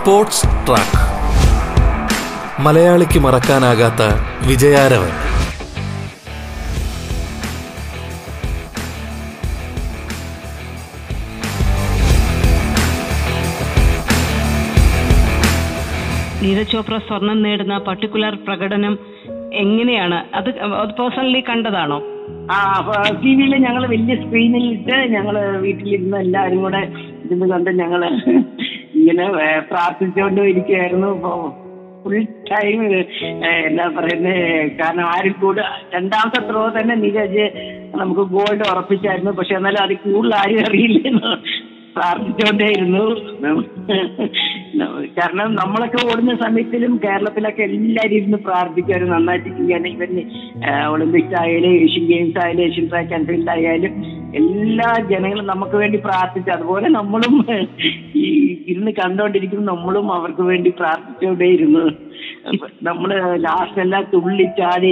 Sports track. മലയാളിക്ക് മറക്കാനാകാത്ത വിജയാരവൻ. നീരജ് ചോപ്ര സ്വർണം നേടുന്ന പർട്ടിക്കുലർ പ്രകടനം എങ്ങനെയാണ്? അത് അത് പേഴ്സണലി കണ്ടതാണോ? ആ ടി വിയിൽ ഞങ്ങൾ വലിയ സ്ക്രീനിൽ ഇട്ട് ഞങ്ങൾ വീട്ടിലിരുന്ന് എല്ലാവരും കൂടെ ഇരുന്ന് കണ്ട് ഞങ്ങൾ ഇങ്ങനെ പ്രാർത്ഥിച്ചുകൊണ്ട് ഇരിക്കുകയായിരുന്നു ഫുൾ ടൈം എന്താ പറയുന്നത് കാരണം ആരും കൂടെ രണ്ടാമത്തെ ത്രോ തന്നെ നീരജ് നമുക്ക് ഗോൾഡ് ഉറപ്പിച്ചായിരുന്നു. പക്ഷെ എന്നാലും അത് കൂടുതൽ ആരും അറിയില്ലെന്ന് പ്രാർത്ഥിച്ചുകൊണ്ടേയിരുന്നു. കാരണം നമ്മളൊക്കെ ഓടുന്ന സമയത്തിലും കേരളത്തിലൊക്കെ എല്ലാവരും ഇരുന്ന് പ്രാർത്ഥിക്കുമായിരുന്നു നന്നായിട്ട് ചെയ്യാൻ. ഇവൻ ഒളിമ്പിക്സ് ആയാലും ഏഷ്യൻ ഗെയിംസ് ആയാലും ഏഷ്യൻ ട്രാക്ക് ആൻഡ് ഫീൽഡ് ആയാലും എല്ലാ ജനങ്ങളും നമുക്ക് വേണ്ടി പ്രാർത്ഥിച്ചു അതുപോലെ നമ്മളും ഈ ഇരുന്ന് കണ്ടോണ്ടിരിക്കുന്ന നമ്മളും അവർക്ക് വേണ്ടി പ്രാർത്ഥിച്ചുകൊണ്ടേയിരുന്നു അപ്പൊ നമ്മൾ ലാസ്റ്റ് എല്ലാം തുള്ളിച്ചാടി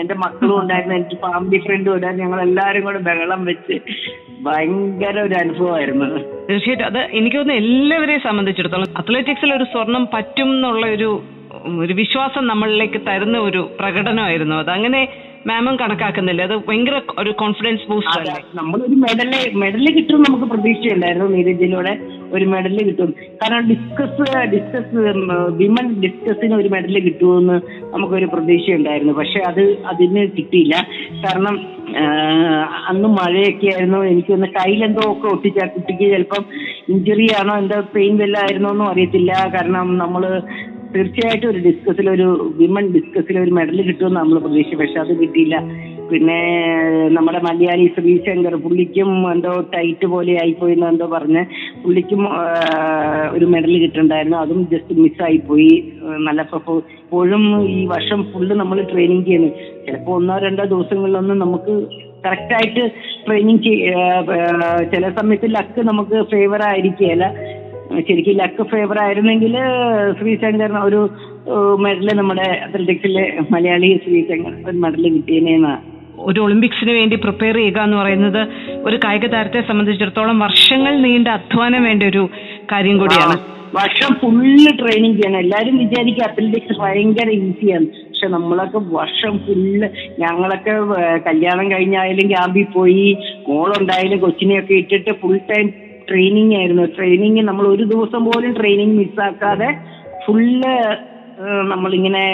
എന്റെ മക്കളും ഉണ്ടായിരുന്നു എനിക്ക് ഫാമിലി ഫ്രണ്ടും ഉണ്ടായിരുന്നു ഞങ്ങൾ എല്ലാരും കൂടെ ബഹളം വെച്ച് ഭയങ്കര ഒരു അനുഭവമായിരുന്നു. തീർച്ചയായിട്ടും. അത് എനിക്ക് തോന്നുന്നു എല്ലാവരെയും സംബന്ധിച്ചിടത്തോളം അത്ലറ്റിക്സിൽ ഒരു സ്വർണം പറ്റും എന്നുള്ള ഒരു ഒരു വിശ്വാസം നമ്മളിലേക്ക് തരുന്ന ഒരു പ്രകടനമായിരുന്നു. അത് അങ്ങനെ മാമും കണക്കാക്കുന്നില്ല. അത് ഭയങ്കര ഒരു കോൺഫിഡൻസ് ബൂസ്റ്റ് അല്ലേ? നമ്മളൊരു മെഡൽ മെഡൽ കിട്ടും നമുക്ക് പ്രതീക്ഷയുണ്ടായിരുന്നു നീരജിലൂടെ ഒരു മെഡൽ കിട്ടും. കാരണം ഡിസ്കസ് ഡിസ്കസ് വിമൻ ഡിസ്കസിന് ഒരു മെഡൽ കിട്ടുമെന്ന് നമുക്കൊരു പ്രതീക്ഷയുണ്ടായിരുന്നു. പക്ഷെ അത് അതിന് കിട്ടിയില്ല. കാരണം അന്ന് മഴയൊക്കെ ആയിരുന്നു. എനിക്കൊന്ന് കയ്യിലെന്തോ ഒക്കെ ഒട്ടിച്ച കുട്ടിക്ക് ചിലപ്പം ഇഞ്ചുറി ആണോ എന്തോ പെയിൻ വല്ലതായിരുന്നോ എന്നും അറിയത്തില്ല. കാരണം നമ്മൾ തീർച്ചയായിട്ടും ഒരു ഡിസ്കസിൽ ഒരു വിമൺ ഡിസ്കസിൽ ഒരു മെഡൽ കിട്ടുമെന്ന് നമ്മൾ പ്രതീക്ഷിച്ചു. പക്ഷെ അത് കിട്ടിയില്ല. പിന്നെ നമ്മുടെ മലയാളി ശ്രീശങ്കർ പുള്ളിക്കും എന്തോ ടൈറ്റ് പോലെ ആയിപ്പോയി എന്ന് എന്തോ പറഞ്ഞ് പുള്ളിക്കും ഒരു മെഡൽ കിട്ടുന്നുണ്ടായിരുന്നു. അതും ജസ്റ്റ് മിസ്സായിപ്പോയി നല്ല പ്രഫോ ഇപ്പോഴും ഈ വർഷം ഫുള്ള് നമ്മൾ ട്രെയിനിങ് ചെയ്യുന്നു ചിലപ്പോൾ ഒന്നോ രണ്ടോ ദിവസങ്ങളിലൊന്നും നമുക്ക് കറക്റ്റായിട്ട് ട്രെയിനിങ് ചില സമയത്ത് ലക്ക് നമുക്ക് ഫേവർ ആയിരിക്കുകയില്ല. ശരിക്കും ലക്ക് ഫേവർ ആയിരുന്നെങ്കിൽ ശ്രീശങ്കർ ഒരു മെഡൽ നമ്മുടെ അത്ലറ്റിക്സിലെ മലയാളി ശ്രീശങ്കർ ഒരു മെഡൽ കിട്ടിയേനെന്നാ ഒരു ഒളിമ്പിക്സിന് വേണ്ടി പ്രിപ്പയർ ചെയ്യുക എന്ന് പറയുന്നത് ഒരു കായിക താരത്തെ സംബന്ധിച്ചിടത്തോളം വർഷങ്ങൾ നീണ്ട അധ്വാനം വേണ്ട ഒരു കാര്യം കൂടിയാണ്. വർഷം ഫുള്ള് ട്രെയിനിങ് ചെയ്യണം. എല്ലാരും വിചാരിക്കും അത്ലറ്റിക്സ് ഭയങ്കര ഈസിയാണ് പക്ഷെ നമ്മളൊക്കെ വർഷം ഫുള്ള് ഞങ്ങളൊക്കെ കല്യാണം കഴിഞ്ഞായാലും ക്യാമ്പിൽ പോയി മോളുണ്ടായാലും കൊച്ചിനെയൊക്കെ ഇട്ടിട്ട് ഫുൾ ടൈം ട്രെയിനിങ് ആയിരുന്നു. ട്രെയിനിങ് നമ്മൾ ഒരു ദിവസം പോലും ട്രെയിനിങ് മിസ്സാക്കാതെ ഫുള്ള് നമ്മളിങ്ങനെ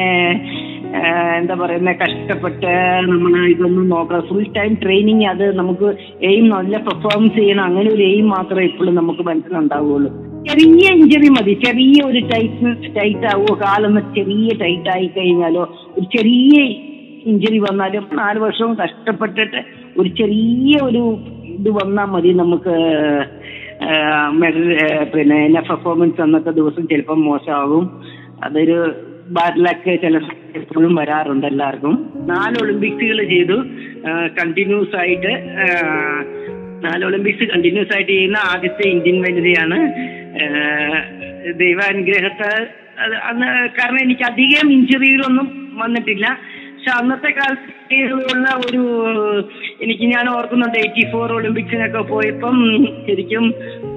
എന്താ പറയുന്ന കഷ്ടപ്പെട്ട് നമ്മൾ ഇതൊന്നും നോക്കാം ഫുൾ ടൈം ട്രെയിനിങ് അത് നമുക്ക് എയിം നല്ല പെർഫോമൻസ് ചെയ്യണം. അങ്ങനെ ഒരു എയിം മാത്രമേ ഇപ്പോഴും നമുക്ക് മനസ്സിലുണ്ടാവുകയുള്ളൂ ചെറിയ ഇഞ്ചറി മതി. ചെറിയ ഒരു ടൈറ്റ് ടൈറ്റ് ആവുമോ കാലൊന്ന് ചെറിയ ടൈറ്റ് ആയി കഴിഞ്ഞാലോ ഒരു ചെറിയ ഇഞ്ചറി വന്നാലും നാല് വർഷവും കഷ്ടപ്പെട്ടിട്ട് ഒരു ചെറിയ ഒരു ഇത് വന്നാൽ മതി നമുക്ക് മെഡൽ പിന്നെ എന്നെ പെർഫോമൻസ് അന്നത്തെ ദിവസം ചിലപ്പം മോശമാകും. അതൊരു ബാഡ് ലക്ക് ചില എപ്പോഴും വരാറുണ്ട് എല്ലാവർക്കും. നാല് ഒളിമ്പിക്സുകൾ ചെയ്തു. കണ്ടിന്യൂസ് ആയിട്ട് നാല് ഒളിമ്പിക്സ് കണ്ടിന്യൂസ് ആയിട്ട് ചെയ്യുന്ന ആദ്യത്തെ ഇന്ത്യൻ വനിതയാണ്. ദൈവാനുഗ്രഹത്തെ അന്ന് കാരണം എനിക്ക് അധികം ഇഞ്ചുറികളൊന്നും വന്നിട്ടില്ല. പക്ഷെ അന്നത്തെ കാലത്ത് ഉള്ള ഒരു എനിക്ക് ഞാൻ ഓർക്കുന്നുണ്ട് എയ്റ്റി ഫോർ ഒളിമ്പിക്സിനൊക്കെ പോയപ്പം ശരിക്കും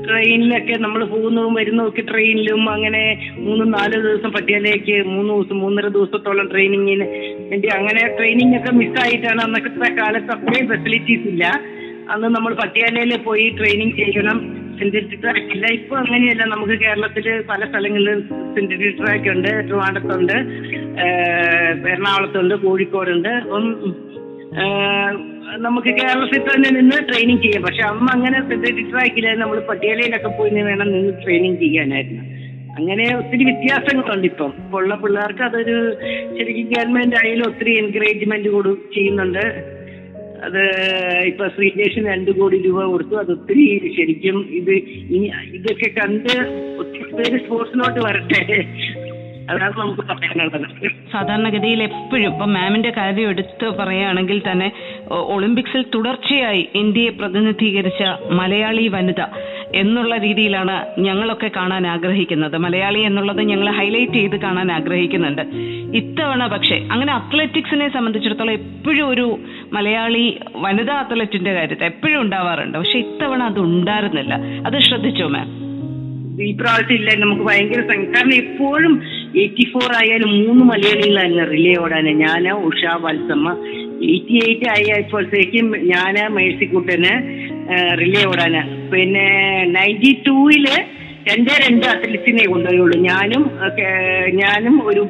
ട്രെയിനിലൊക്കെ നമ്മൾ പോകുന്നതും വരുന്നതൊക്കെ ട്രെയിനിലും അങ്ങനെ മൂന്ന് നാല് ദിവസം പട്ടിയാലേക്ക് മൂന്ന് ദിവസം മൂന്നര ദിവസത്തോളം ട്രെയിനിങ്ങിന് വേണ്ടി അങ്ങനെ ട്രെയിനിങ് ഒക്കെ മിസ്സായിട്ടാണ് അന്നത്തെ കാലത്ത് അത്രയും ഫെസിലിറ്റീസ് ഇല്ല. അന്ന് നമ്മൾ പട്ടിയാലയിൽ പോയി ട്രെയിനിങ് ചെയ്യണം. സിന്തറ്റിക് ട്രാക്കില്ല ഇപ്പൊ അങ്ങനെയല്ല. നമുക്ക് കേരളത്തിൽ പല സ്ഥലങ്ങളിൽ സിന്തറ്റിക് ട്രാക്ക് ഉണ്ട് ട്രിവാണ്ടത്തുണ്ട് എറണാകുളത്തുണ്ട് കോഴിക്കോടുണ്ട്. നമുക്ക് കേരളത്തിൽ തന്നെ നിന്ന് ട്രെയിനിങ് ചെയ്യാം. പക്ഷെ അമ്മ അങ്ങനെ സിന്തറ്റിക് ട്രാക്കില്ല നമ്മൾ പട്ടിയാലയിലൊക്കെ പോയി വേണം നിന്ന് ട്രെയിനിങ് ചെയ്യാനായിരുന്നു. അങ്ങനെ ഒത്തിരി വ്യത്യാസങ്ങളുണ്ട് ഇപ്പൊ. ഉള്ള പിള്ളേർക്ക് അതൊരു ശരിക്കും ഗവൺമെന്റ് ആയാലും ഒത്തിരി എൻകറേജ്മെന്റ് കൊടു ചെയ്യുന്നുണ്ട്. അത് ഇപ്പൊ ശ്രീജേഷിന് രണ്ടു കോടി രൂപ കൊടുത്തു. അത് ഒത്തിരി ശരിക്കും ഇത് ഇനി ഇതൊക്കെ കണ്ട് ഒത്തിരി പേര് സ്പോർട്സിലോട്ട് വരട്ടെ. നമുക്ക് പറയാനുള്ളത് സാധാരണഗതിയിൽ എപ്പോഴും ഇപ്പം മാമിന്റെ കാര്യം എടുത്ത് പറയുകയാണെങ്കിൽ തന്നെ ഒളിമ്പിക്സിൽ തുടർച്ചയായി ഇന്ത്യയെ പ്രതിനിധീകരിച്ച മലയാളി വനിത എന്നുള്ള രീതിയിലാണ് ഞങ്ങളൊക്കെ കാണാൻ ആഗ്രഹിക്കുന്നത്. മലയാളി എന്നുള്ളത് ഞങ്ങൾ ഹൈലൈറ്റ് ചെയ്ത് കാണാൻ ആഗ്രഹിക്കുന്നുണ്ട്. ഇത്തവണ പക്ഷേ അങ്ങനെ അത്ലറ്റിക്സിനെ സംബന്ധിച്ചിടത്തോളം എപ്പോഴും ഒരു മലയാളി വനിതാ അത്ലറ്റിന്റെ കാര്യത്തിൽ എപ്പോഴും ഉണ്ടാവാറുണ്ട്. പക്ഷെ ഇത്തവണ അത് ഉണ്ടായിരുന്നില്ല. അത് ശ്രദ്ധിച്ചോ മാം? ഈ പ്രാവശ്യം ഇല്ല നമുക്ക് ഭയങ്കര കാരണം എപ്പോഴും എയ്റ്റി ഫോർ ആയാലും മൂന്ന് മലയാളികളായിരുന്നു റിലേ ഓടാന്. ഞാൻ ഉഷ വത്സമ്മ. എയ്റ്റി എയ്റ്റ് ആയപ്പോഴത്തേക്കും ഞാൻ മേഴ്സിക്കുട്ടന് റിലേ ഓടാന്. പിന്നെ നയന്റി ടൂവിൽ രണ്ടേ രണ്ട് അത്ലറ്റ്സിനെ കൊണ്ടുപോയുള്ളൂ. ഞാനും ഞാനും ഒരു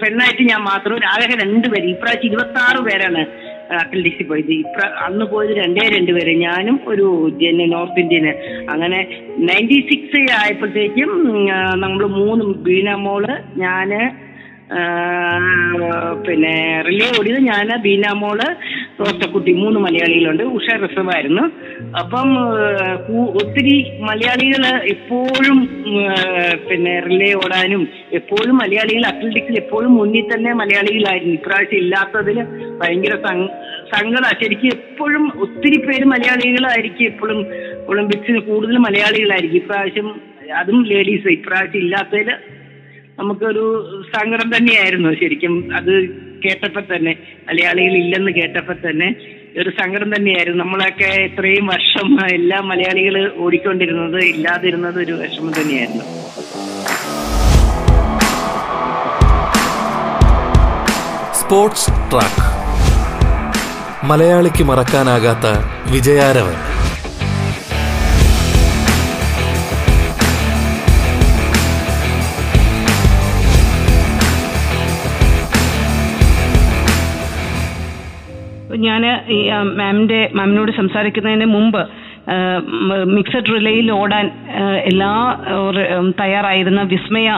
പെണ്ണായിട്ട് ഞാൻ മാത്രം ആകെ രണ്ടുപേര്. ഇപ്രാവശ്യം ഇരുപത്തി ആറ് പേരാണ് അത്ലറ്റിക്സിൽ പോയത്. ഇപ്ര അന്ന് പോയത് രണ്ടേ രണ്ട് പേര്. ഞാനും ഒരു ജന നോർത്ത് ഇന്ത്യന്. അങ്ങനെ നയന്റി സിക്സ് ആയപ്പോഴത്തേക്കും നമ്മൾ മൂന്നും ബീന മോൾ ഞാൻ പിന്നെ റിലേ ഓടിയത് ഞാൻ ബീന മോൾ റോസ്റ്റക്കുട്ടി മൂന്ന് മലയാളികളുണ്ട്. ഉഷ റിസർവ് ആയിരുന്നു അപ്പം ഒത്തിരി മലയാളികൾ എപ്പോഴും പിന്നെ റിലേ ഓടാനും എപ്പോഴും മലയാളികൾ അത്ലറ്റിക്സിൽ എപ്പോഴും മുന്നിൽ തന്നെ മലയാളികളായിരുന്നു. ഇപ്രാവശ്യം ഇല്ലാത്തതിൽ ഭയങ്കര സങ്കട. ശരിക്കും എപ്പോഴും ഒത്തിരി പേര് മലയാളികളായിരിക്കും എപ്പോഴും ഒളിമ്പിക്സിൽ കൂടുതൽ മലയാളികളായിരിക്കും. ഇപ്രാവശ്യം അതും ലേഡീസ് ഇപ്രാവശ്യം ഇല്ലാത്തതിൽ നമുക്കൊരു സങ്കടം തന്നെയായിരുന്നു ശരിക്കും. അത് കേട്ടപ്പോൾ തന്നെ മലയാളികൾ ഇല്ലെന്ന് കേട്ടപ്പോൾ തന്നെ ഒരു സങ്കടം തന്നെയായിരുന്നു. നമ്മളൊക്കെ ഇത്രയും വർഷം എല്ലാ മലയാളികൾ ഓടിക്കൊണ്ടിരുന്നത് ഇല്ലാതിരുന്നത് ഒരു വിഷമം തന്നെയായിരുന്നു. Sports track. മലയാളിക്ക് മറക്കാനാകാത്ത വിജയാരവൻ. ഞാൻ മാമിന്റെ മാമിനോട് സംസാരിക്കുന്നതിന് മുമ്പ് മിക്സഡ് റിലേയിൽ ഓടാൻ എല്ലാ തയ്യാറായിരുന്ന വിസ്മയ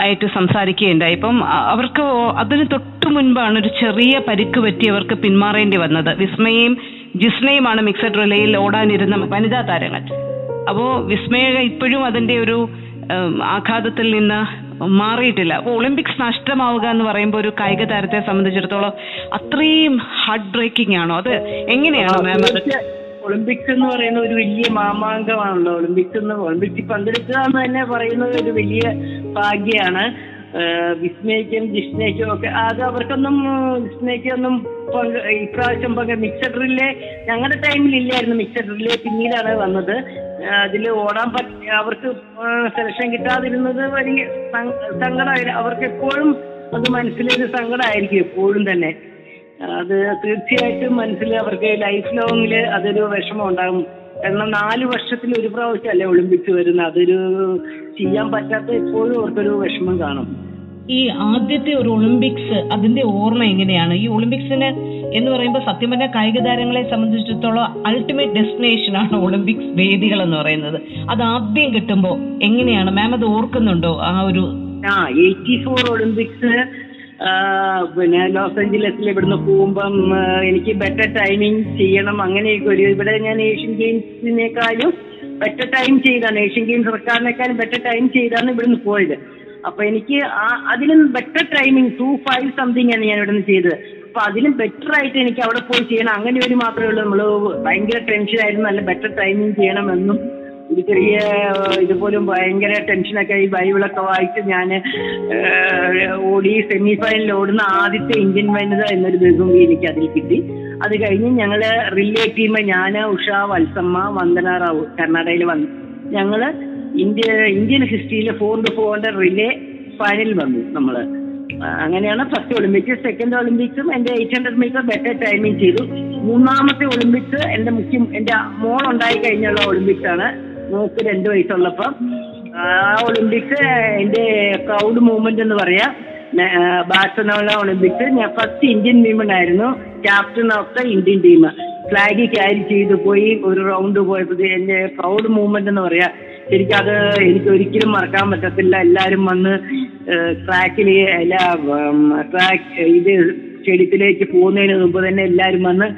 ആയിട്ട് സംസാരിക്കുകയുണ്ടായി. ഇപ്പം അവർക്ക് അതിന് തൊട്ടു മുൻപാണ് ഒരു ചെറിയ പരിക്ക് പറ്റി അവർക്ക് പിന്മാറേണ്ടി വന്നത്. വിസ്മയയും ജിസ്നയുമാണ് മിക്സഡ് റിലേയിൽ ഓടാനിരുന്ന വനിതാ താരങ്ങൾ. അപ്പോൾ വിസ്മയ ഇപ്പോഴും അതിന്റെ ഒരു ആഘാതത്തിൽ നിന്ന് മാറിയിട്ടില്ല. ഒളിമ്പിക്സ് നഷ്ടമാവുക എന്ന് പറയുമ്പോൾ ഒരു കായിക താരത്തെ സംബന്ധിച്ചിടത്തോളം അത്രയും ഹാർട്ട് ബ്രേക്കിംഗ് ആണോ? അത് എങ്ങനെയാണ് മാം അത്? ഒളിമ്പിക്സ് എന്ന് പറയുന്ന ഒരു വലിയ മാമാങ്കമാണല്ലോ. ഒളിമ്പിക്സ് എന്ന് ഒളിമ്പിക്സിൽ പങ്കെടുക്കുക എന്ന് തന്നെ പറയുന്നത് ഒരു വലിയ ഭാഗ്യമാണ് വിസ്മയ്ക്കും ജിഷ്ണയ്ക്കും ഒക്കെ അത് അവർക്കൊന്നും വിസ്മയ്ക്കൊന്നും പങ്ക് ഇപ്രാവശ്യം പങ്ക് മിക്സഡ് റിലേ ഞങ്ങളുടെ ടൈമിൽ ഇല്ലായിരുന്നു മിക്സഡ് റിലേ. പിന്നീടാണ് വന്നത്. അതിൽ ഓടാൻ പറ്റി അവർക്ക് സെലക്ഷൻ കിട്ടാതിരുന്നത് വലിയ സങ്കടമായി അവർക്ക് എപ്പോഴും അത് മനസ്സിലൊരു സങ്കടമായിരിക്കും എപ്പോഴും തന്നെ. അത് തീർച്ചയായിട്ടും മനസ്സിൽ അവർക്ക് ലൈഫ് ലോങ്ങിൽ അതൊരു വിഷമം ഉണ്ടാകും കാരണം നാല് വർഷത്തിൽ ഒരു പ്രാവശ്യം അല്ലേ ഒളിമ്പിക്സ് വരുന്നത്. അതൊരു ചെയ്യാൻ പറ്റാത്ത എപ്പോഴും അവർക്കൊരു വിഷമം കാണും. ഈ ആദ്യത്തെ ഒരു ഒളിമ്പിക്സ് അതിന്റെ ഓർമ്മ എങ്ങനെയാണ്? ഈ ഒളിമ്പിക്സിന് എന്ന് പറയുമ്പോൾ സത്യം പറഞ്ഞ കായിക താരങ്ങളെ സംബന്ധിച്ചിടത്തോളം അൾട്ടിമേറ്റ് ഡെസ്റ്റിനേഷൻ ആണ് ഒളിമ്പിക്സ് വേദികൾ എന്ന് പറയുന്നത്. അത് ആദ്യം കിട്ടുമ്പോൾ എങ്ങനെയാണ്? മാം അത് ഓർക്കുന്നുണ്ടോ ആ ഒരു ആ എയ്റ്റി ഫോർ ഒളിമ്പിക്സ് പിന്നെ ലോസ് ഏഞ്ചലസിൽ ഇവിടുന്ന് പോകുമ്പം എനിക്ക് ബെറ്റർ ടൈമിംഗ് ചെയ്യണം അങ്ങനെയൊക്കെ ഒരു ഇവിടെ ഞാൻ ഏഷ്യൻ ഗെയിംസിനേക്കാളും ബെറ്റർ ടൈം ചെയ്താണ്. ഏഷ്യൻ ഗെയിംസ് റെക്കാർഡിനേക്കാളും ബെറ്റർ ടൈം ചെയ്താണ് ഇവിടുന്ന് പോയത്. അപ്പൊ എനിക്ക് ആ അതിലും better timing two five something ആണ് ഞാൻ ഇവിടുന്ന് ചെയ്തത്. അപ്പൊ അതിലും ബെറ്റർ ആയിട്ട് എനിക്ക് അവിടെ പോയി ചെയ്യണം. അങ്ങനെ ഒരു മാത്രമേ ഉള്ളൂ. നമ്മൾ ഭയങ്കര ടെൻഷൻ ആയിരുന്നു. നല്ല ബെറ്റർ ടൈമിംഗ് ചെയ്യണമെന്നും ഒരു ചെറിയ ഇതുപോലും ഭയങ്കര ടെൻഷനൊക്കെ ഈ ബൈബിളൊക്കെ വായിച്ച് ഞാൻ ഓടി സെമി ഫൈനലിൽ ഓടുന്ന ആദ്യത്തെ ഇന്ത്യൻ വനിത എന്നൊരു ബഹുമതി എനിക്ക് അതിൽ കിട്ടി. അത് കഴിഞ്ഞ് ഞങ്ങൾ റിലേ ടീം ഞാൻ ഉഷ വത്സമ്മ വന്ദന റാവു കർണാടകയിൽ വന്നു. ഞങ്ങൾ ഇന്ത്യ ഇന്ത്യൻ ഹിസ്റ്ററിയിലെ ഫോർ ടു ഫോർ റിലേ ഫൈനലിൽ വന്നു നമ്മൾ. അങ്ങനെയാണ് ഫസ്റ്റ് ഒളിമ്പിക്സ് സെക്കൻഡ് ഒളിമ്പിക്സും എന്റെ eight hundred meter better timing ചെയ്തു. മൂന്നാമത്തെ ഒളിമ്പിക്സ് എന്റെ മുഖ്യം എന്റെ മോൾ ഉണ്ടായി കഴിഞ്ഞുള്ള ഒളിമ്പിക്സ് ആണ്. മോക്ക് രണ്ട് വയസ്സുള്ളപ്പം. ആ ഒളിമ്പിക്സ് എന്റെ പ്രൗഡ് മൂവ്മെന്റ് എന്ന് പറയാ. ബാഴ്സലോണ ഒളിമ്പിക്സ് ഞാൻ ഫസ്റ്റ് ഇന്ത്യൻ വിമൺ ആയിരുന്നു captain of the Indian team flag carry ചെയ്തു. പോയി ഒരു റൗണ്ട് പോയപ്പോൾ എന്റെ പ്രൗഡ് മൂവ്മെന്റ് എന്ന് പറയാ. ശരിക്കും അത് എനിക്ക് ഒരിക്കലും മറക്കാൻ പറ്റത്തില്ല. എല്ലാവരും വന്ന് ട്രാക്കിൽ എല്ലാ ട്രാക്ക് ഇത് സ്റ്റേഡിയത്തിലേക്ക് പോകുന്നതിന് മുമ്പ് തന്നെ എല്ലാവരും വന്ന്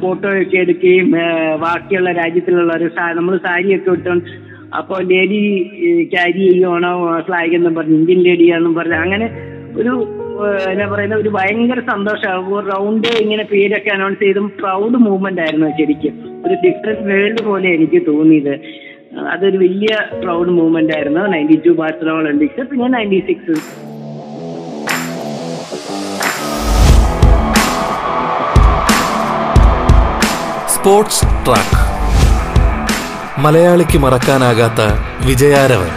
ഫോട്ടോ ഒക്കെ എടുക്കുകയും ബാക്കിയുള്ള രാജ്യത്തിലുള്ള ഒരു നമ്മൾ സാരിയൊക്കെ ഇട്ടുകൊണ്ട് അപ്പോൾ ലേഡി ക്യാരി ചെയ്യുവാണോ ഫ്ലാഗ് എന്നും പറഞ്ഞു ഇന്ത്യൻ ലേഡിയാണെന്നും പറഞ്ഞു അങ്ങനെ ഒരു എന്നാ പറയുന്ന ഒരു ഭയങ്കര സന്തോഷമാണ് റൗണ്ട് ഇങ്ങനെ പേരൊക്കെ അനൗൺസ് ചെയ്തും പ്രൗഡ് മൂവ്മെന്റ് ആയിരുന്നു ശരിക്കും. ഒരു ഡിഫറെന്റ് വേൾഡ് പോലെ എനിക്ക് തോന്നിയത്. അതൊരു വലിയ പ്രൗഡ് മൂവ്മെന്റ് ആയിരുന്നു. നയന്റി ടു ബാർസലോൺ ഒളിമ്പിക്സ് പിന്നെ നയന്റി സിക്സ് സ്പോർട്സ് ട്രാക്ക് മലയാളിക്ക് മറക്കാനാകാത്ത വിജയാരവൻ.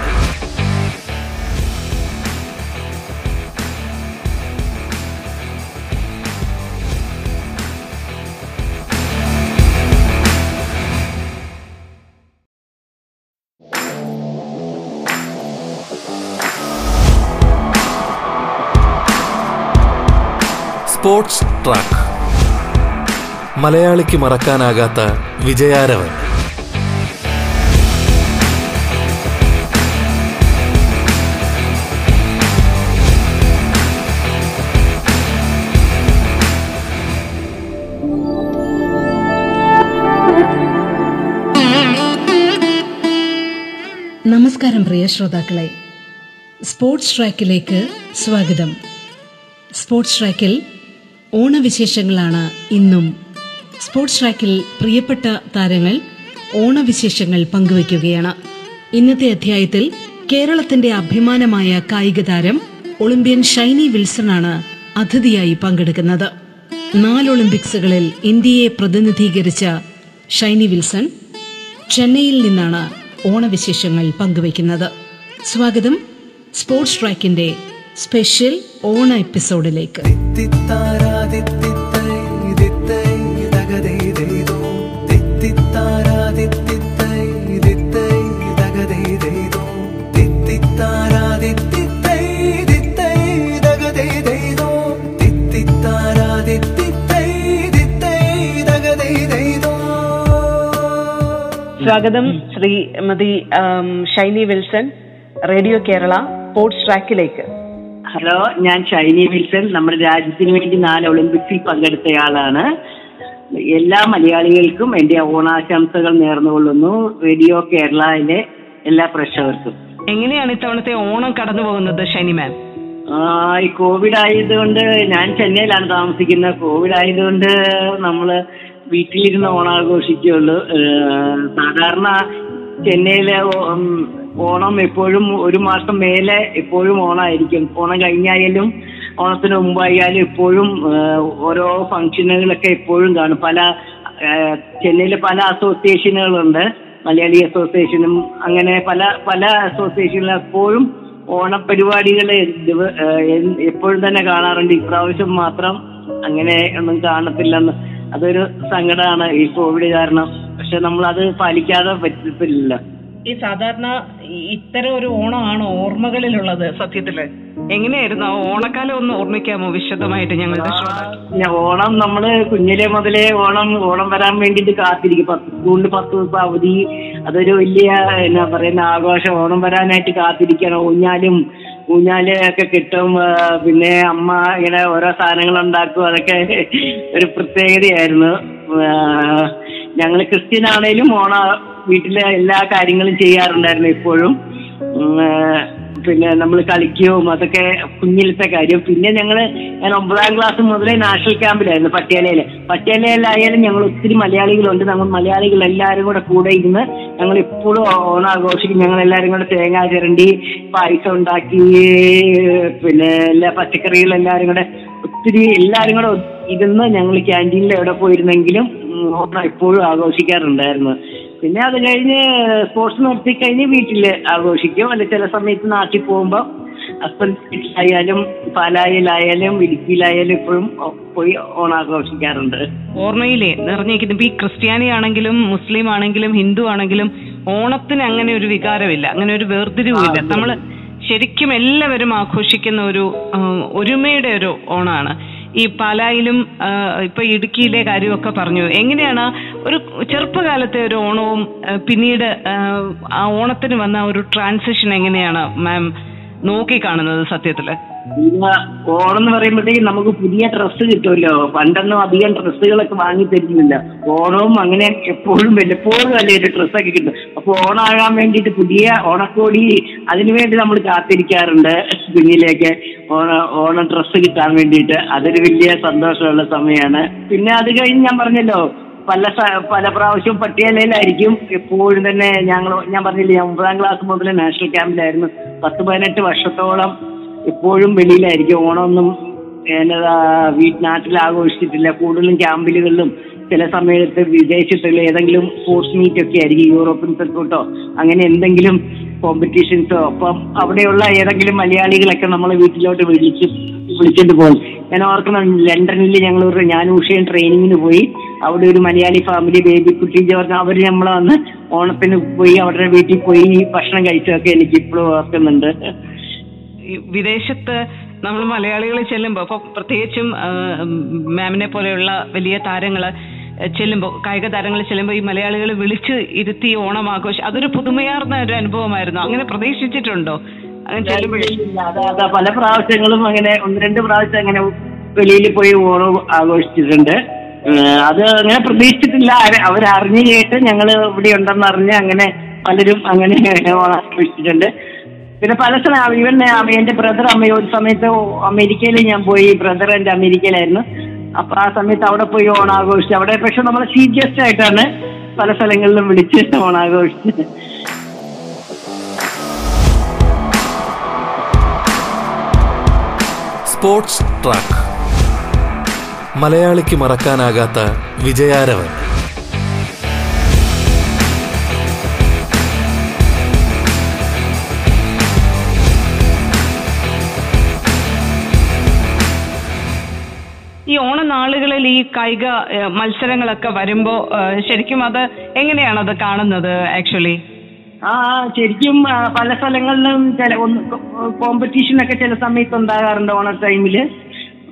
Sports track. മലയാളിക്ക് മറക്കാനാകാത്ത വിജയാരവൻ. നമസ്കാരം പ്രിയ ശ്രോതാക്കളെ. സ്പോർട്സ് ട്രാക്കിലേക്ക് സ്വാഗതം. സ്പോർട്സ് ട്രാക്കിൽ ഓണവിശേഷങ്ങളാണ് ഇന്നും. സ്പോർട്സ് ട്രാക്കിൽ പ്രിയപ്പെട്ട താരങ്ങൾ ഓണവിശേഷങ്ങൾ പങ്കുവയ്ക്കുകയാണ്. ഇന്നത്തെ അധ്യായത്തിൽ കേരളത്തിന്റെ അഭിമാനമായ കായിക താരം ഒളിമ്പ്യൻ ഷൈനി വിൽസണാണ് അതിഥിയായി പങ്കെടുക്കുന്നത്. നാല് ഒളിമ്പിക്സുകളിൽ ഇന്ത്യയെ പ്രതിനിധീകരിച്ച ഷൈനി വിൽസൺ ചെന്നൈയിൽ നിന്നാണ് ഓണവിശേഷങ്ങൾ പങ്കുവയ്ക്കുന്നത്. സ്വാഗതം സ്പോർട്സ് ട്രാക്കിന്റെ സ്പെഷ്യൽ ഓണ എപ്പിസോഡിലേക്ക്. സ്വാഗതം ശ്രീമതി ഷൈനി വിൽസൺ റേഡിയോ കേരള സ്പോർട്സ് ട്രാക്കിലേക്ക്. ഹലോ ഞാൻ ഷൈനി വിൽസൺ. നമ്മുടെ രാജ്യത്തിന് വേണ്ടി നാല് ഒളിമ്പിക്സിൽ പങ്കെടുത്തയാളാണ്. എല്ലാ മലയാളികൾക്കും എന്റെ ഓണാശംസകൾ നേർന്നുകൊള്ളുന്നു. റേഡിയോ കേരളയിലെ എല്ലാ പ്രേക്ഷകർക്കും. എങ്ങനെയാണ് ഇത്തവണത്തെ ഓണം കടന്നു പോകുന്നത് ഷൈനി മാം? ആ, ഈ കോവിഡ് ആയതുകൊണ്ട് ഞാൻ ചെന്നൈയിലാണ് താമസിക്കുന്നത്. കോവിഡ് ആയതുകൊണ്ട് നമ്മൾ വീട്ടിലിരുന്ന് ഓണാഘോഷിക്കുള്ളൂ സാധാരണ ചെന്നൈയിലെ ഓണം എപ്പോഴും ഒരു മാസം മേലെ എപ്പോഴും ഓണമായിരിക്കും ഓണം കഴിഞ്ഞായാലും ഓണത്തിന് മുമ്പായാലും എപ്പോഴും ഓരോ ഫംഗ്ഷനുകളൊക്കെ എപ്പോഴും കാണും. പല ചെന്നൈയിലെ പല അസോസിയേഷനുകളുണ്ട്. മലയാളി അസോസിയേഷനും അങ്ങനെ പല പല അസോസിയേഷനിലും എപ്പോഴും ഓണപരിപാടികൾ എപ്പോഴും തന്നെ കാണാറുണ്ട്. ഇപ്രാവശ്യം മാത്രം അങ്ങനെ ഒന്നും കാണത്തില്ലെന്ന്. അതൊരു സങ്കടമാണ് ഈ കോവിഡ് കാരണം. പക്ഷെ നമ്മൾ അത് പാലിക്കാതെ പറ്റത്തില്ല ഈ സാധാരണ ഇത്തരം ഒരു ഓണമാണ് ഓർമ്മകളിലുള്ളത് സത്യത്തിൽ. എങ്ങനെയായിരുന്നു ആ ഓണക്കാലം ഒന്ന് ഓർമ്മിക്കാമോ വിശദമായിട്ട് ഞങ്ങളുടെ ഓണം നമ്മൾ കുഞ്ഞിലെ മുതലേ ഓണം ഓണം വരാൻ വേണ്ടിട്ട് കാത്തിരിക്കും. പത്ത് സ്കൂളിൽ പത്ത് ദിവസം അവധി അതൊരു വലിയ എന്നാ പറയുന്ന ആഘോഷം. ഓണം വരാനായിട്ട് കാത്തിരിക്കണം. ഊഞ്ഞാലും ഊഞ്ഞാൽ ഒക്കെ കിട്ടും. പിന്നെ അമ്മ ഇങ്ങനെ ഓരോ സാധനങ്ങൾ ഉണ്ടാക്കും. അതൊക്കെ ഒരു പ്രത്യേകതയായിരുന്നു. ഞങ്ങൾ ക്രിസ്ത്യൻ ആണേലും ഓണ വീട്ടിലെ എല്ലാ കാര്യങ്ങളും ചെയ്യാറുണ്ടായിരുന്നു ഇപ്പോഴും. പിന്നെ നമ്മൾ കളിക്കുകയും അതൊക്കെ കുഞ്ഞിലത്തെ കാര്യം. പിന്നെ ഞങ്ങൾ ഞാൻ ഒമ്പതാം ക്ലാസ് മുതലേ നാഷണൽ ക്യാമ്പിലായിരുന്നു പട്യാലയിൽ പട്യാലയിലായാലും ഞങ്ങൾ ഒത്തിരി മലയാളികളുണ്ട്. ഞങ്ങൾ മലയാളികൾ എല്ലാവരും കൂടെ കൂടെ ഇരുന്ന് ഞങ്ങൾ ഇപ്പോഴും ഓണം ആഘോഷിക്കും ഞങ്ങൾ എല്ലാവരും കൂടെ തേങ്ങ ചിരണ്ടി പായസം ഉണ്ടാക്കി പിന്നെ എല്ലാ പച്ചക്കറികളും എല്ലാവരും കൂടെ ഒത്തിരി എല്ലാവരും കൂടെ ഇരുന്ന് ഞങ്ങൾ ക്യാന്റീനിൽ എവിടെ പോയിരുന്നെങ്കിലും ഓണം എപ്പോഴും ആഘോഷിക്കാറുണ്ടായിരുന്നു. പിന്നെ അത് കഴിഞ്ഞ് സ്പോർട്സ് നടത്തി കഴിഞ്ഞ് വീട്ടിൽ ആഘോഷിക്കും. അല്ലെ ചില സമയത്ത് നാട്ടിൽ പോകുമ്പോൾ ഹസ്ബൻഡ് വീട്ടിലായാലും പാലായിലായാലും ഇടുക്കിയിലായാലും ഇപ്പോഴും പോയി ഓണം ആഘോഷിക്കാറുണ്ട്. ഓർമ്മയിലെ നിറഞ്ഞിരിക്കുന്നു ഇപ്പൊ ഈ ക്രിസ്ത്യാനി ആണെങ്കിലും മുസ്ലിം ആണെങ്കിലും ഹിന്ദു ആണെങ്കിലും ഓണത്തിന് അങ്ങനെ ഒരു വികാരമില്ല. അങ്ങനെ ഒരു വേർതിരിവില്ല നമ്മൾ ശരിക്കും എല്ലാവരും ആഘോഷിക്കുന്ന ഒരു ഒരുമയുടെ ഒരു ഓണാണ്. ഈ പാലായിലും ഇപ്പൊ ഇടുക്കിയിലെ കാര്യമൊക്കെ പറഞ്ഞു. എങ്ങനെയാണ് ഒരു ചെറുപ്പകാലത്തെ ഒരു ഓണവും പിന്നീട് ആ, ഓണത്തിന് വന്ന ഒരു ട്രാൻസിഷൻ എങ്ങനെയാണ് മാം നോക്കി കാണുന്നത് സത്യത്തിൽ? ഓണം എന്ന് പറയുമ്പോഴത്തേക്കും നമുക്ക് പുതിയ ഡ്രസ്സ് കിട്ടുമല്ലോ. പണ്ടൊന്നും അധികം ഡ്രസ്സുകളൊക്കെ വാങ്ങി തരുന്നില്ല. ഓണവും അങ്ങനെ എപ്പോഴും വല്ലപ്പോഴും അല്ലേ ഒരു ഡ്രസ്സൊക്കെ കിട്ടും. അപ്പൊ ഓണാകാൻ വേണ്ടിയിട്ട് പുതിയ ഓണക്കോടി അതിനുവേണ്ടി നമ്മൾ കാത്തിരിക്കാറുണ്ട് കുഞ്ഞിലേക്ക്. ഓണ ഓണ ഡ്രസ്സ് കിട്ടാൻ വേണ്ടിയിട്ട്. അതൊരു വലിയ സന്തോഷമുള്ള സമയമാണ്. പിന്നെ അത് കഴിഞ്ഞ് ഞാൻ പറഞ്ഞല്ലോ പല പല പ്രാവശ്യവും പട്ടിയാലയിലായിരിക്കും എപ്പോഴും തന്നെ ഞങ്ങൾ ഞാൻ പറഞ്ഞില്ലേ ഞാൻ ഒമ്പതാം ക്ലാസ് മുതൽ നാഷണൽ ക്യാമ്പിലായിരുന്നു പത്ത് പതിനെട്ട് വർഷത്തോളം എപ്പോഴും വെളിയിലായിരിക്കും. ഓണമൊന്നും എന്നതാ വീട്ടിനാട്ടിൽ ആഘോഷിച്ചിട്ടില്ല. കൂടുതലും ക്യാമ്പിലുകളിലും ചില സമയത്ത് വിദേശത്തുള്ള ഏതെങ്കിലും സ്പോർട്സ് മീറ്റ് ഒക്കെ ആയിരിക്കും യൂറോപ്യൻ സർക്യൂട്ടോ അങ്ങനെ എന്തെങ്കിലും കോമ്പറ്റീഷൻസോ അപ്പം അവിടെയുള്ള ഏതെങ്കിലും മലയാളികളൊക്കെ നമ്മളെ വീട്ടിലോട്ട് വിളിച്ച് വിളിച്ചിട്ട് പോകും. ഞാൻ ഓർക്കണം ലണ്ടനിൽ ഞങ്ങൾ ഒരു ഞാൻ ഉഷയും ട്രെയിനിങ്ങിന് പോയി. അവിടെ ഒരു മലയാളി ഫാമിലി ബേബി കുട്ടി ജോർജ് അവർ നമ്മളെ വന്ന് ഓണത്തിന് പോയി അവരുടെ വീട്ടിൽ പോയി ഭക്ഷണം കഴിച്ചതൊക്കെ എനിക്ക് ഇപ്പോഴും ഓർക്കുന്നുണ്ട്. വിദേശത്ത് നമ്മൾ മലയാളികൾ ചെല്ലുമ്പോൾ അപ്പോൾ പ്രത്യേകിച്ചും മാമിനെ പോലെയുള്ള വലിയ താരങ്ങൾ ചെല്ലുമ്പോൾ കായിക താരങ്ങൾ ചെല്ലുമ്പോൾ ഈ മലയാളികൾ വിളിച്ച് ഇരുത്തി ഓണം ആഘോഷം അതൊരു പുതുമയാർന്ന ഒരു അനുഭവമായിരുന്നു. അങ്ങനെ പ്രതീക്ഷിച്ചിട്ടുണ്ടോ? അങ്ങനെ ചെല്ലുമ്പോഴേ? പല പ്രാവശ്യങ്ങളും അങ്ങനെ ഒന്ന് രണ്ട് പ്രാവശ്യം അങ്ങനെ വെളിയിൽ പോയി ഓണം ആഘോഷിച്ചിട്ടുണ്ട്. അത് അങ്ങനെ പ്രതീക്ഷിച്ചിട്ടില്ല. അവരറിഞ്ഞു കേട്ട് ഞങ്ങൾ ഇവിടെ ഉണ്ടെന്ന് അറിഞ്ഞ് അങ്ങനെ പലരും അങ്ങനെ ഓണം ആഘോഷിച്ചിട്ടുണ്ട്. പിന്നെ പല സ്ഥലം ഇവൻ എന്റെ ബ്രദർ അമ്മ ഒരു സമയത്ത് അമേരിക്കയിൽ ഞാൻ പോയി ബ്രദർ എന്റെ അമേരിക്കയിലായിരുന്നു. അപ്പൊ ആ സമയത്ത് അവിടെ പോയി ഓണാഘോഷിച്ച് അവിടെ പക്ഷെ നമ്മൾ ചീഫ് ഗസ്റ്റ് ആയിട്ടാണ് പല സ്ഥലങ്ങളിലും വിളിച്ച് ഓണാഘോഷിച്ച്. Sports track. മലയാളിക്ക് മറക്കാനാകാത്ത വിജയാരവൻ. ഓണനാളുകളിൽ ഈ കായിക മത്സരങ്ങളൊക്കെ വരുമ്പോ ശരിക്കും അത് എങ്ങനെയാണ് അത് കാണുന്നത് ആക്ച്വലി ആ ശരിക്കും പല സ്ഥലങ്ങളിലും ചില കോമ്പറ്റീഷൻ ഒക്കെ ചില സമയത്ത് ഉണ്ടാകാറുണ്ട് ഓണ ടൈമിൽ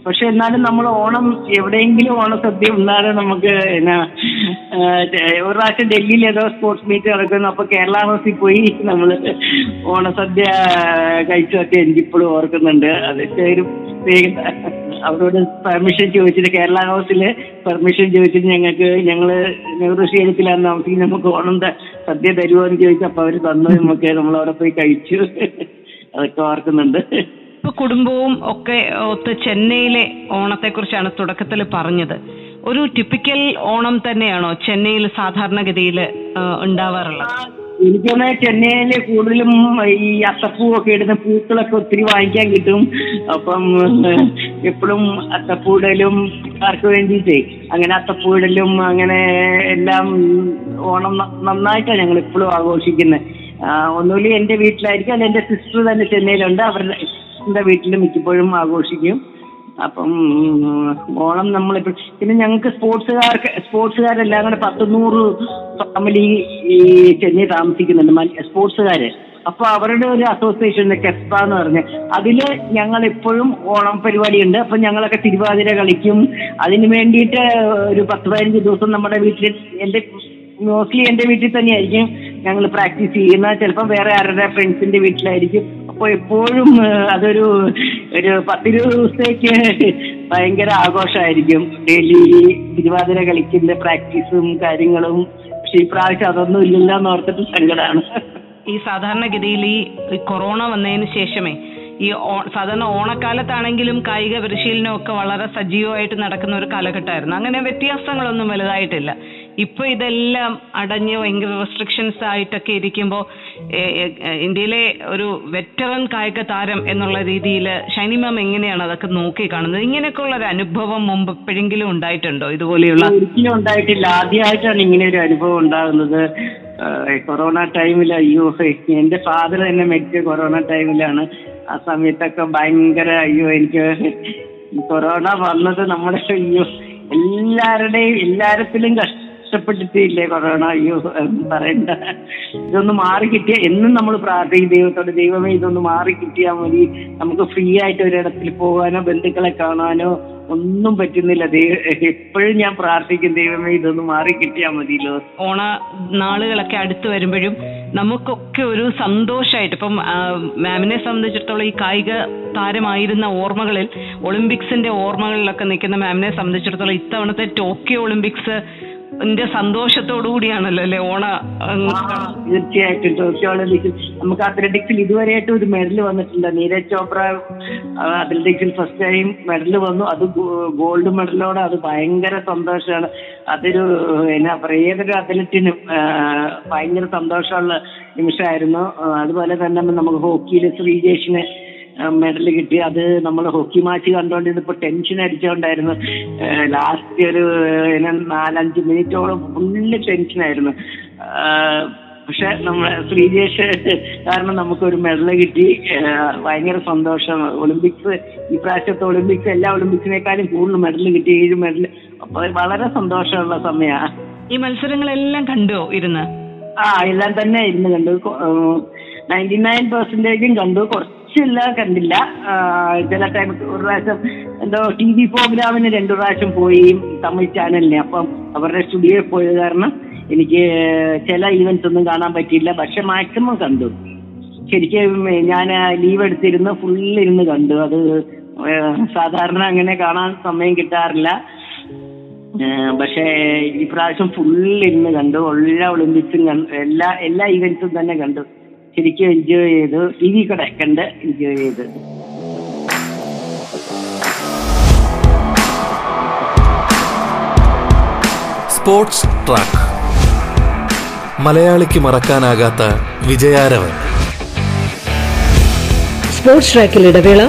പക്ഷെ എന്നാലും നമ്മൾ ഓണം എവിടെയെങ്കിലും ഓണ സദ്യ ഉണ്ടാതെ നമുക്ക് എന്നാ ഒരു പ്രാവശ്യം ഡൽഹിയിൽ ഏതോ സ്പോർട്സ് മീറ്റ് നടക്കുന്നു. അപ്പൊ കേരള ഹൗസിൽ പോയി നമ്മൾ ഓണസദ്യ കഴിച്ചതൊക്കെ എനിക്കിപ്പോഴും ഓർക്കുന്നുണ്ട്. ഒരു പ്രത്യേക അവരോട് പെർമിഷൻ ചോദിച്ചിട്ട് കേരള ഹൗസിൽ പെർമിഷൻ ചോദിച്ചിട്ട് ഞങ്ങൾക്ക് ഞങ്ങൾ നെഹ്റു സ്റ്റേഡിയത്തിലാണ് താമസിക്കുന്നത് നമുക്ക് ഓണം ത- സദ്യ തരുമോ എന്ന് ചോദിച്ചു അപ്പൊ അവർ തന്നു. നമുക്ക് നമ്മൾ അവിടെ പോയി കഴിച്ചു. അതൊക്കെ ഓർക്കുന്നുണ്ട്. ഇപ്പൊ കുടുംബവും ഒക്കെ ഒത്ത് ചെന്നൈയിലെ ഓണത്തെ കുറിച്ചാണ് തുടക്കത്തിൽ പറഞ്ഞത്. ഒരു ടിപ്പിക്കൽ ഓണം തന്നെയാണോ ചെന്നൈയിൽ സാധാരണഗതിയിൽ ഉണ്ടാവാറുള്ളത്? എനിക്ക് തോന്നുന്നത് ചെന്നൈയിൽ കൂടുതലും ഈ അത്തപ്പൂവൊക്കെ ഇടുന്ന പൂക്കളൊക്കെ ഒത്തിരി വാങ്ങിക്കാൻ കിട്ടും. അപ്പം എപ്പോഴും അത്തപ്പൂടലും ആർക്ക് വേണ്ടിയിട്ടേ? അങ്ങനെ അത്തപ്പൂടലും അങ്ങനെ എല്ലാം ഓണം നന്നായിട്ടാണ് ഞങ്ങൾ എപ്പോഴും ആഘോഷിക്കുന്നത്. ഒന്നുമില്ല എന്റെ വീട്ടിലായിരിക്കും അല്ല എന്റെ സിസ്റ്റർ തന്നെ ചെന്നൈയിലുണ്ട്. അവരുടെ വീട്ടിൽ മിക്കപ്പോഴും ആഘോഷിക്കും. അപ്പം ഓണം നമ്മളിപ്പോൾ പിന്നെ ഞങ്ങൾക്ക് സ്പോർട്സുകാർക്ക് സ്പോർട്സുകാരെല്ലാം കൂടെ പത്തുനൂറ് ഫാമിലി ഈ ചെന്നൈ താമസിക്കുന്നുണ്ട്. സ്പോർട്സുകാര്. അപ്പൊ അവരുടെ ഒരു അസോസിയേഷൻ കെസ്പ എന്ന് പറഞ്ഞ്. അതിൽ ഞങ്ങൾ എപ്പോഴും ഓണം പരിപാടി ഉണ്ട് അപ്പൊ ഞങ്ങളൊക്കെ തിരുവാതിര കളിക്കും. അതിനു വേണ്ടിയിട്ട് ഒരു പത്ത് പതിനഞ്ച് ദിവസം നമ്മുടെ വീട്ടിൽ എന്റെ മോസ്റ്റ്ലി എന്റെ വീട്ടിൽ തന്നെയായിരിക്കും ഞങ്ങൾ പ്രാക്ടീസ് ചെയ്യുന്ന ചിലപ്പോൾ വേറെ ആരുടെ ഫ്രണ്ട്സിന്റെ വീട്ടിലായിരിക്കും. അപ്പോൾ എപ്പോഴും അതൊരു ഒരു പത്തിരുപത് ദിവസത്തേക്ക് ഭയങ്കര ആഘോഷമായിരിക്കും. ഡെയിലി തിരുവാതിര കളിക്കുന്ന പ്രാക്ടീസും കാര്യങ്ങളും. പക്ഷെ ഈ പ്രാവശ്യം അതൊന്നും ഇല്ലല്ലോ എന്ന് ഓർത്തിട്ട് സങ്കടമാണ് ഈ സാധാരണഗതിയിൽ ഈ കൊറോണ വന്നതിന് ശേഷമേ ഈ സാധാരണ ഓണക്കാലത്താണെങ്കിലും കായിക പരിശീലനം ഒക്കെ വളരെ സജീവമായിട്ട് നടക്കുന്ന ഒരു കാലഘട്ടമായിരുന്നു. അങ്ങനെ വ്യത്യാസങ്ങളൊന്നും വലുതായിട്ടില്ല. ഇപ്പൊ ഇതെല്ലാം അടഞ്ഞ് ഭയങ്കര റെസ്ട്രിക്ഷൻസ് ആയിട്ടൊക്കെ ഇരിക്കുമ്പോൾ ഇന്ത്യയിലെ ഒരു വെറ്ററൻ കായിക താരം എന്നുള്ള രീതിയിൽ ഷൈനി മാം എങ്ങനെയാണ് അതൊക്കെ നോക്കി കാണുന്നത്? ഇങ്ങനെയൊക്കെ ഉള്ള ഒരു അനുഭവം മുമ്പ് എപ്പോഴെങ്കിലും ഉണ്ടായിട്ടുണ്ടോ ഇതുപോലെയുള്ള? ഒരിക്കലും ഉണ്ടായിട്ടില്ല. ആദ്യമായിട്ടാണ് ഇങ്ങനെ ഒരു അനുഭവം ഉണ്ടാകുന്നത്. കൊറോണ ടൈമിൽ അയ്യോ എന്റെ ഫാദർ തന്നെ മരിച്ച കൊറോണ ടൈമിലാണ്. ആ സമയത്തൊക്കെ ഭയങ്കര അയ്യോ എനിക്ക് കൊറോണ വന്നത് നമ്മുടെ അയ്യോ എല്ലാവരുടെയും എല്ലാരത്തിലും കഷ്ടപ്പെട്ടിട്ടില്ലേ കൊറോണ? അയ്യോ എന്ന് പറയണ്ട. ഇതൊന്ന് മാറി കിട്ടിയ എന്നും നമ്മൾ പ്രാർത്ഥിക്കും ദൈവത്തോട്. ദൈവമേ ഇതൊന്ന് മാറി കിട്ടിയാൽ മതി. നമുക്ക് ഫ്രീ ആയിട്ട് ഒരിടത്തിൽ പോകാനോ ബന്ധുക്കളെ കാണാനോ ഒന്നും പറ്റുന്നില്ല. എപ്പോഴും ഞാൻ പ്രാർത്ഥിക്കും ദൈവമേ ഇതൊന്ന് മാറി കിട്ടിയാൽ മതിയല്ലോ ഓണ നാളുകളൊക്കെ അടുത്ത് വരുമ്പോഴും നമുക്കൊക്കെ ഒരു സന്തോഷമായിട്ട് ഇപ്പം മാമിനെ സംബന്ധിച്ചിടത്തോളം ഈ കായിക താരമായിരുന്ന ഓർമ്മകളിൽ ഒളിമ്പിക്സിന്റെ ഓർമ്മകളിലൊക്കെ നിൽക്കുന്ന മാമിനെ സംബന്ധിച്ചിടത്തോളം ഇത്തവണത്തെ ടോക്കിയോ ഒളിമ്പിക്സ് ന്റെ സന്തോഷത്തോടു കൂടിയാണല്ലോ അല്ലെ ഓണ തീർച്ചയായിട്ടും. തീർച്ചയായിട്ടും നമുക്ക് അത്ലറ്റിക്സിൽ ഇതുവരെയായിട്ട് ഒരു മെഡൽ വന്നിട്ടില്ല. നീരജ് ചോപ്ര അത്ലറ്റിക്സിൽ ഫസ്റ്റ് ടൈം മെഡൽ വന്നു. അത് ഗോൾഡ് മെഡലോടെ അത് ഭയങ്കര സന്തോഷമാണ്. അതൊരു എന്നാ പറയുക ഏതൊരു അത്ലറ്റിനും ഭയങ്കര സന്തോഷമുള്ള നിമിഷമായിരുന്നു. അതുപോലെ തന്നെ നമുക്ക് ഹോക്കിയിൽ ശ്രീജേഷിന് മെഡൽ കിട്ടി. അത് നമ്മൾ ഹോക്കി മാച്ച് കണ്ടുകൊണ്ടിരുന്നപ്പോൾ ടെൻഷൻ അടിച്ചോണ്ടായിരുന്നു. ലാസ്റ്റ് ഒരു നാലഞ്ച് മിനിറ്റോളം ഫുള്ള് ടെൻഷനായിരുന്നു ആയിരുന്നു. പക്ഷെ നമ്മളെ ശ്രീജേഷ് കാരണം നമുക്ക് ഒരു മെഡൽ കിട്ടി ഭയങ്കര സന്തോഷം. ഒളിമ്പിക്സ് ഈ പ്രാവശ്യത്തെ ഒളിമ്പിക്സ് എല്ലാ ഒളിമ്പിക്സിനേക്കാളും കൂടുതൽ മെഡൽ കിട്ടി. ഏഴ് മെഡൽ അപ്പൊ വളരെ സന്തോഷമുള്ള സമയമാണ് ഈ മത്സരങ്ങളെല്ലാം കണ്ടോ ഇരുന്ന്? ആ എല്ലാം തന്നെ ഇരുന്ന് കണ്ടു. നയന്റി നയൻ പെർസെന്റേജും കണ്ടു. കുറച്ചെല്ലാം കണ്ടില്ല. ചില ടൈം ഒരു പ്രാവശ്യം എന്തോ ടി വി പ്രോഗ്രാമിന് രണ്ടു പ്രാവശ്യം പോയി തമിഴ് ചാനലിന് അപ്പം അവരുടെ സ്റ്റുഡിയോയിൽ പോയത് കാരണം എനിക്ക് ചില ഈവൻസ് ഒന്നും കാണാൻ പറ്റിയില്ല. പക്ഷെ മാക്സിമം കണ്ടു. ശരിക്കും ഞാൻ ലീവ് എടുത്തിരുന്ന് ഫുൾ ഇരുന്ന് കണ്ടു. അത് സാധാരണ അങ്ങനെ കാണാൻ സമയം കിട്ടാറില്ല. പക്ഷേ ഈ പ്രാവശ്യം ഫുള്ളിരുന്ന് കണ്ടു. എല്ലാ ഒളിമ്പിക്സും എല്ലാ എല്ലാ ഈവൻസും തന്നെ കണ്ടു. ശരിക്കും എൻജോയ് ചെയ്തു. ടി വി കൂടെ കണ്ട് എൻജോയ് ചെയ്തു. Sports track. മലയാളിക്ക് മറക്കാനാകാത്ത വിജയാരവൻ. സ്പോർട്സ് ട്രാക്കിൽ ഇടവേള.